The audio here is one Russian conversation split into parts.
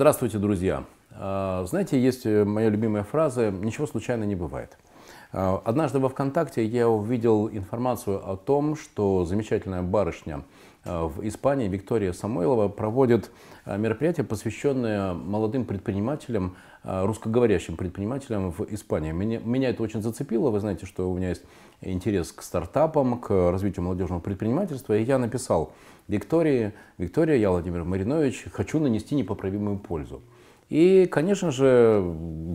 Здравствуйте, друзья. А, знаете, есть моя любимая фраза «ничего случайно не бывает». А, однажды во ВКонтакте я увидел информацию о том, что замечательная барышня а, в Испании Виктория Самойлова проводит мероприятие, посвященное молодым предпринимателям, русскоговорящим предпринимателям в Испании. Меня, меня это очень зацепило. Вы знаете, что у меня есть интерес к стартапам, к развитию молодежного предпринимательства. И я написал Виктории, Виктория, я Владимир Маринович, хочу нанести непоправимую пользу. И, конечно же,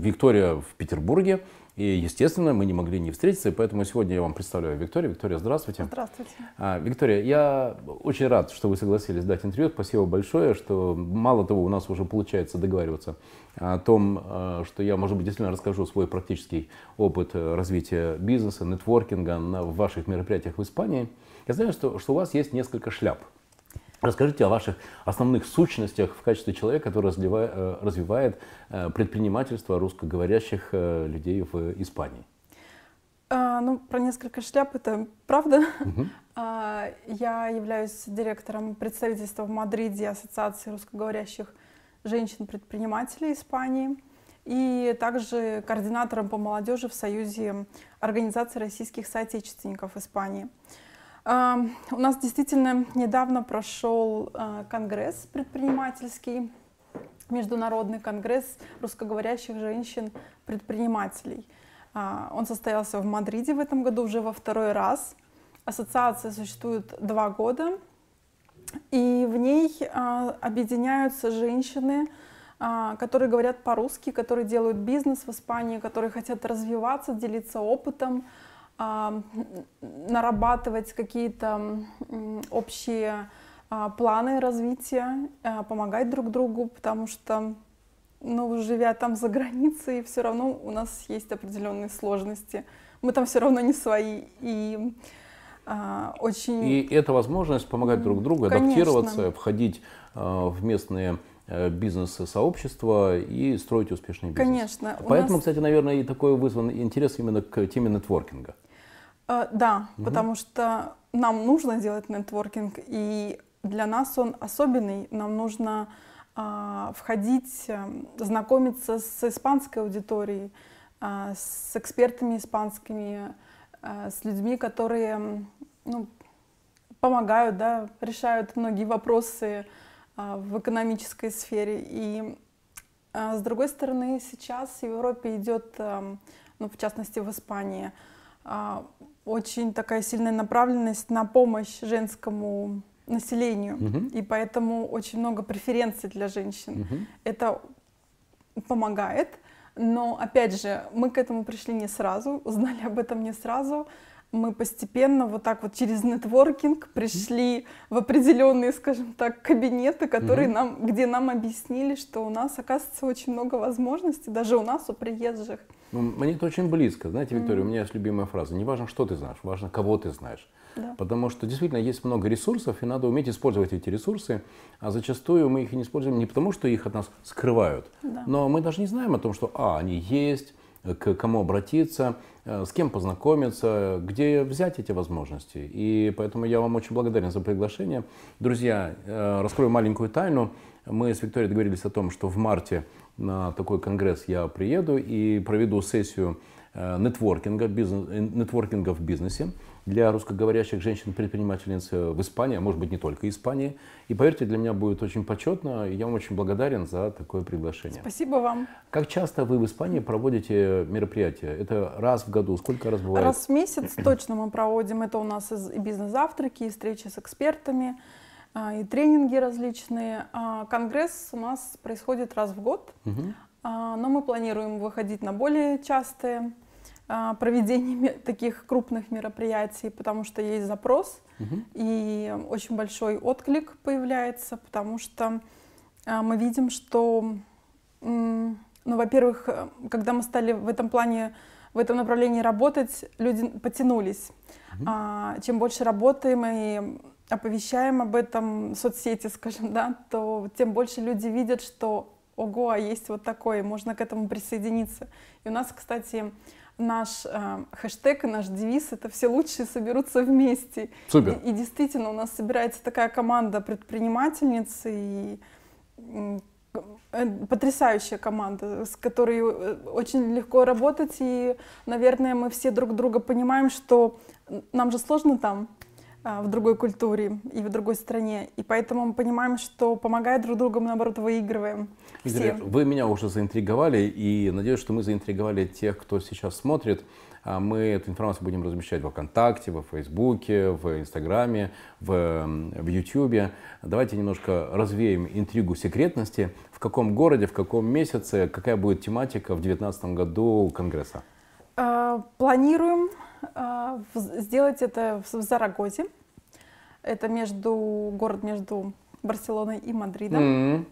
Виктория в Петербурге. И, естественно, мы не могли не встретиться, и поэтому сегодня я вам представляю Викторию. Виктория, здравствуйте. Здравствуйте. А, Виктория, я очень рад, что вы согласились дать интервью. Спасибо большое, что мало того, у нас уже получается договариваться о том, а, что я, может быть, действительно расскажу свой практический опыт развития бизнеса, нетворкинга на, в ваших мероприятиях в Испании. Я знаю, что, что у вас есть несколько шляп. Расскажите о ваших основных сущностях в качестве человека, который э, развивает э, предпринимательство русскоговорящих э, людей в Испании. А, ну, про несколько шляп это правда. Угу. А, я являюсь директором представительства в Мадриде Ассоциации русскоговорящих женщин-предпринимателей Испании и также координатором по молодежи в Союзе Организации российских соотечественников Испании. У нас действительно недавно прошел а, конгресс предпринимательский, международный конгресс русскоговорящих женщин-предпринимателей. А, он состоялся в Мадриде в этом году уже во второй раз. Ассоциация существует два года, и в ней а, объединяются женщины, которые говорят по-русски, которые делают бизнес в Испании, которые хотят развиваться, делиться опытом, нарабатывать какие-то общие а, планы развития, а, помогать друг другу, потому что, ну, живя там за границей, все равно у нас есть определенные сложности. Мы там все равно не свои. И а, очень... И это возможность помогать друг другу, Конечно. адаптироваться, входить в местные бизнес-сообщества и строить успешный бизнес. Конечно. Поэтому, нас... кстати, наверное, и такой вызван интерес именно к теме нетворкинга. Э, да, угу. потому что нам нужно делать нетворкинг, и для нас он особенный. Нам нужно э, входить, э, знакомиться с испанской аудиторией, э, с экспертами испанскими, э, с людьми, которые ну, помогают, да, решают многие вопросы а, в экономической сфере. И а, с другой стороны, сейчас в Европе идет, ну, в частности в Испании, а, очень такая сильная направленность на помощь женскому населению. Uh-huh. И поэтому очень много преференций для женщин. Uh-huh. Это помогает. Но, опять же, мы к этому пришли не сразу, узнали об этом не сразу мы постепенно вот так вот через нетворкинг пришли в определенные, скажем так, кабинеты, которые mm-hmm. нам, где нам объяснили, что у нас оказывается очень много возможностей, даже у нас, у приезжих. Ну, мне это очень близко. Знаете, Виктория, mm-hmm. у меня есть любимая фраза. Не важно, что ты знаешь, важно, кого ты знаешь. Да. Потому что действительно есть много ресурсов, и надо уметь использовать эти ресурсы. А зачастую мы их не используем не потому, что их от нас скрывают, да. но мы даже не знаем о том, что а, они есть, к кому обратиться, э, с кем познакомиться, где взять эти возможности. И поэтому я вам очень благодарен за приглашение. Друзья, э, раскрою маленькую тайну. Мы с Викторией договорились о том, что в марте на такой конгресс я приеду и проведу сессию нетворкинга, бизнес, э, нетворкинга в бизнесе для русскоговорящих женщин-предпринимательниц в Испании, а может быть не только Испании. И поверьте, для меня будет очень почетно, и я вам очень благодарен за такое приглашение. Спасибо вам. Как часто вы в Испании проводите мероприятия? Это раз в году? Сколько раз бывает? Раз в месяц точно мы проводим. Это у нас и бизнес-завтраки, и встречи с экспертами, а, и тренинги различные. А, конгресс у нас происходит раз в год, угу. но мы планируем выходить на более частые а, проведение таких крупных мероприятий, потому что есть запрос угу. и очень большой отклик появляется, потому что а, мы видим, что, ну, во-первых, когда мы стали в этом плане, в этом направлении работать, люди потянулись. Угу. Чем больше работаем и оповещаем об этом в соцсети, скажем, да, то тем больше люди видят, что ого, а есть вот такое, можно к этому присоединиться. И у нас, кстати, наш э, хэштег и наш девиз это все лучшие соберутся вместе. Супер. И, и действительно у нас собирается такая команда предпринимательниц и э, потрясающая команда, с которой э, очень легко работать, и, наверное, мы все друг друга понимаем, что нам же сложно там, в другой культуре и в другой стране. И поэтому мы понимаем, что помогая друг другу, мы наоборот выигрываем. Игорь, вы меня уже заинтриговали, и надеюсь, что мы заинтриговали тех, кто сейчас смотрит. А мы эту информацию будем размещать в ВКонтакте, в Фейсбуке, в Инстаграме, в, в Ютьюбе. Давайте немножко развеем интригу секретности. В каком городе, в каком месяце, какая будет тематика в 2019 году Конгресса? А, планируем а, сделать это в Зарагозе. Это между, город между Барселоной и Мадридом. Mm-hmm.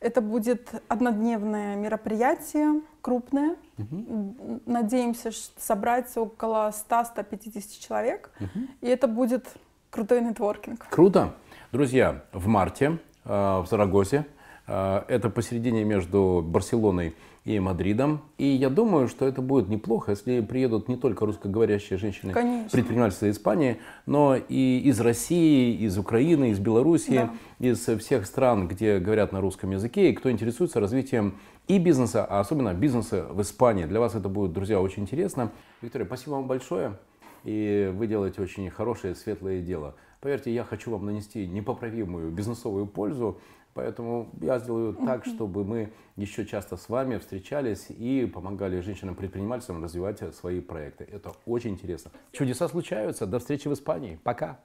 Это будет однодневное мероприятие, крупное. Mm-hmm. Надеемся собрать около 100-150 человек. Mm-hmm. И это будет крутой нетворкинг. Круто. Друзья, в марте э, в Зарагозе, э, это посередине между Барселоной и Мадридом. И я думаю, что это будет неплохо, если приедут не только русскоговорящие женщины, Конечно. предпринимательства Испании, но и из России, из Украины, из Белоруссии, да. из всех стран, где говорят на русском языке, и кто интересуется развитием и бизнеса, а особенно бизнеса в Испании. Для вас это будет, друзья, очень интересно. Виктория, спасибо вам большое. И вы делаете очень хорошее, светлое дело. Поверьте, я хочу вам нанести непоправимую бизнесовую пользу. Поэтому я сделаю так, чтобы мы еще часто с вами встречались и помогали женщинам-предпринимателям развивать свои проекты. Это очень интересно. Чудеса случаются. До встречи в Испании. Пока.